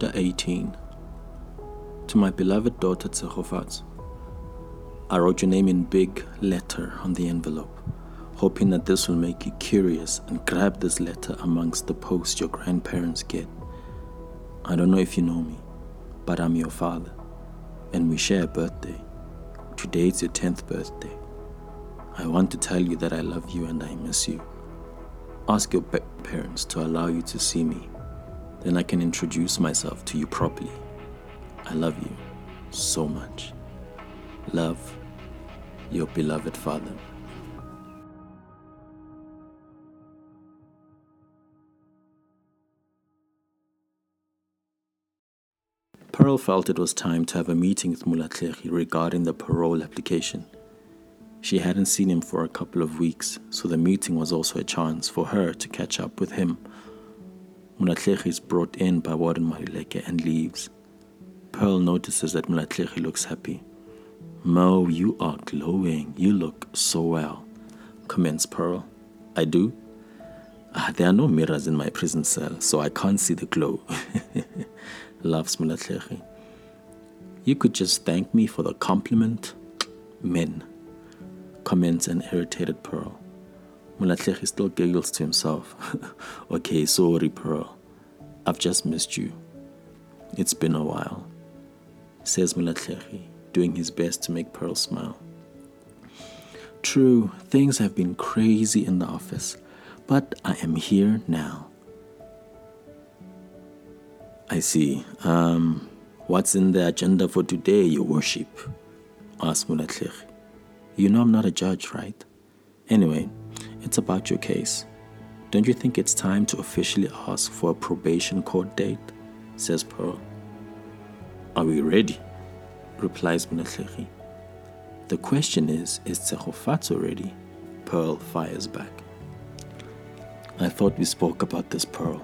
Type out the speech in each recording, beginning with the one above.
Chapter 18 To my beloved daughter Tshegofatso, I wrote your name in big letter on the envelope, hoping that this will make you curious and grab this letter amongst the posts your grandparents get. I don't know if you know me, but I'm your father, and we share a birthday. Today is your 10th birthday. I want to tell you that I love you and I miss you. Ask your parents to allow you to see me then I can introduce myself to you properly. I love you so much. Love, your beloved father. Pearl felt it was time to have a meeting with Mulatlehi regarding the parole application. She hadn't seen him for a couple of weeks, so the meeting was also a chance for her to catch up with him Mulatlehi is brought in by Warden Marileke and leaves. Pearl notices that Mulatlehi looks happy. Mo, you are glowing. You look so well, comments Pearl. I do? Ah, there are no mirrors in my prison cell, so I can't see the glow. Laughs Mulatlehi. You could just thank me for the compliment. Men, comments an irritated Pearl. Mulatlehi still giggles to himself. okay, sorry, Pearl. I've just missed you. It's been a while, says Mulatlehi, doing his best to make Pearl smile. True, things have been crazy in the office, but I am here now. I see. Um, what's in the agenda for today, Your Worship? asked Mulatlehi. You know I'm not a judge, right? Anyway, it's about your case. Don't you think it's time to officially ask for a probation court date? says Pearl. Are we ready? replies Mulatlehi. The question is, is Tshegofatso ready? Pearl fires back. I thought we spoke about this, Pearl.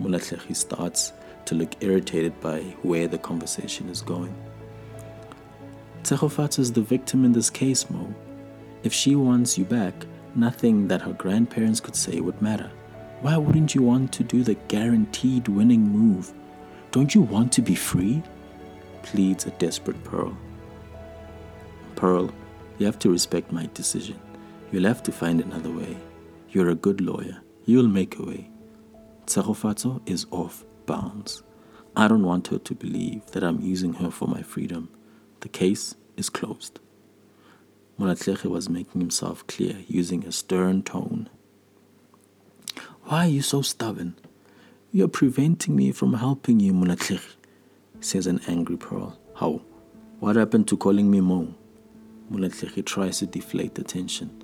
Mulatlehi starts to look irritated by where the conversation is going. Tshegofatso is the victim in this case, Mo. If she wants you back, Nothing that her grandparents could say would matter. Why wouldn't you want to do the guaranteed winning move? Don't you want to be free? pleads a desperate Pearl. Pearl, you have to respect my decision. You'll have to find another way. You're a good lawyer. You'll make a way. Tshegofatso is off bounds. I don't want her to believe that I'm using her for my freedom. The case is closed. Mulatlehi was making himself clear using a stern tone. Why are you so stubborn? You're preventing me from helping you, Mulatlehi, says an angry Pearl. How? What happened to calling me Mo? Mulatlehi tries to deflate the tension.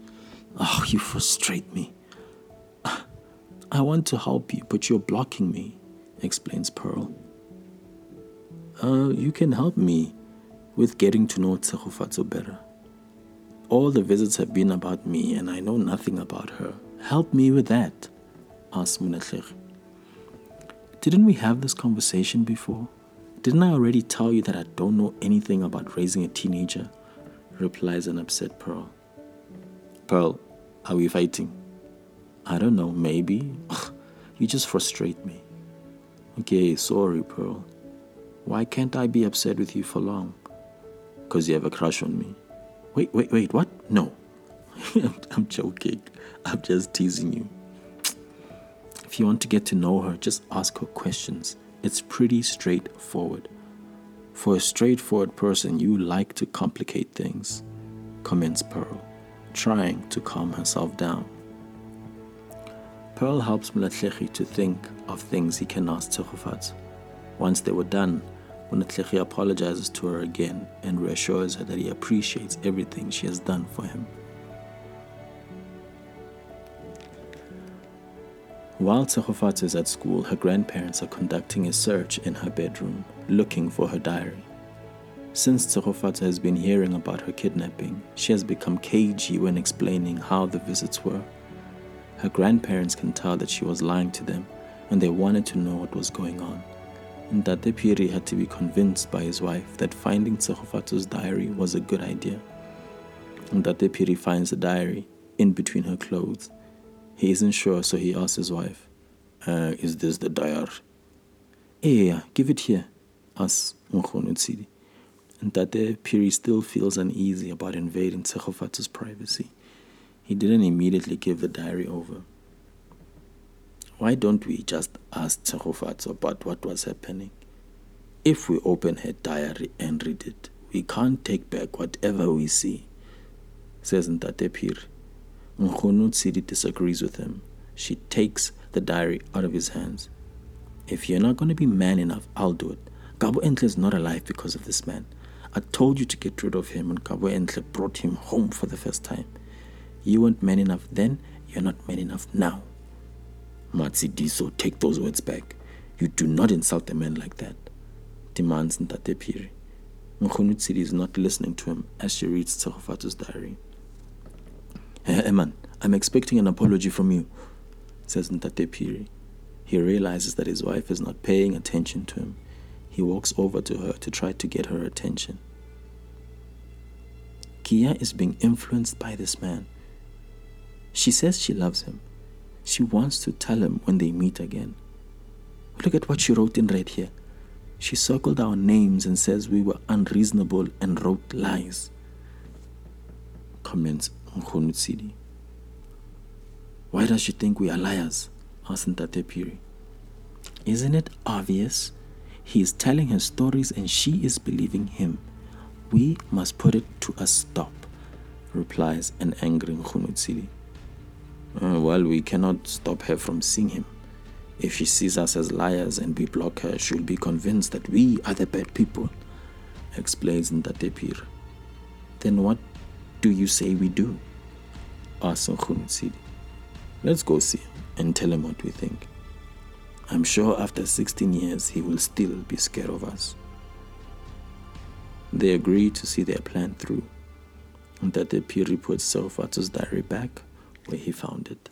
Oh, you frustrate me. I want to help you, but you're blocking me, explains Pearl. Uh, you can help me with getting to know Tshegofatso better. All the visits have been about me and I know nothing about her. Help me with that, asked Mulatlehi. Didn't we have this conversation before? Didn't I already tell you that I don't know anything about raising a teenager? replies an upset Pearl. Pearl, are we fighting? I don't know, maybe. you just frustrate me. Okay, sorry, Pearl. Why can't I be upset with you for long? Because you have a crush on me. Wait, wait, wait, what? No. I'm joking. I'm just teasing you. If you want to get to know her, just ask her questions. It's pretty straightforward. For a straightforward person, you like to complicate things, comments Pearl, trying to calm herself down. Pearl helps Mulatlehi to think of things he can ask Tshegofatso. Once they were done, Mulatlehi apologizes to her again and reassures her that he appreciates everything she has done for him. While Tshegofatso is at school, her grandparents are conducting a search in her bedroom, looking for her diary. Since Tshegofatso has been hearing about her kidnapping, she has become cagey when explaining how the visits were. Her grandparents can tell that she was lying to them, and they wanted to know what was going on. Ntate Phiri had to be convinced by his wife that finding Tshegofatso's diary was a good idea. Ntate Phiri finds the diary in between her clothes. He isn't sure, so he asks his wife, uh, Is this the diary? Yeah, give it here, asks Nkgono Tshidi. Ntate Phiri still feels uneasy about invading Tshegofatso's privacy. He didn't immediately give the diary over. Why don't we just ask Tshegofatso about what was happening? If we open her diary and read it, we can't take back whatever we see, says Ntate Phiri. Nkgono Tshidi disagrees with him. She takes the diary out of his hands. If you're not going to be man enough, I'll do it. Gabo Entle is not alive because of this man. I told you to get rid of him, and Gabo Entle brought him home for the first time. You weren't man enough then, you're not man enough now. Matsidiso, take those words back. You do not insult a man like that, demands Ntate. Nkgono is not listening to him as she reads Tshegofatso's diary. Eh, eh, Eman, I'm expecting an apology from you, says Ntate Phiri. He realizes that his wife is not paying attention to him. He walks over to her to try to get her attention. Kia is being influenced by this man. She says she loves him. She wants to tell him when they meet again. Look at what she wrote in red here. She circled our names and says we were unreasonable and wrote lies. Comments Nkgono Tshidi. Why does she think we are liars? asked Ntate Phiri. Isn't it obvious? He is telling her stories and she is believing him. We must put it to a stop, replies an angry. Uh, Uh, well, we cannot stop her from seeing him. If she sees us as liars and we block her, she'll be convinced that we are the bad people, explains Ntate Phiri. Then what do you say we do? asks Nkgono Tshidi. Let's go see him and tell him what we think. I'm sure after 16 years he will still be scared of us. They agree to see their plan through, and that the puts Tshegofatso's diary back where he found it.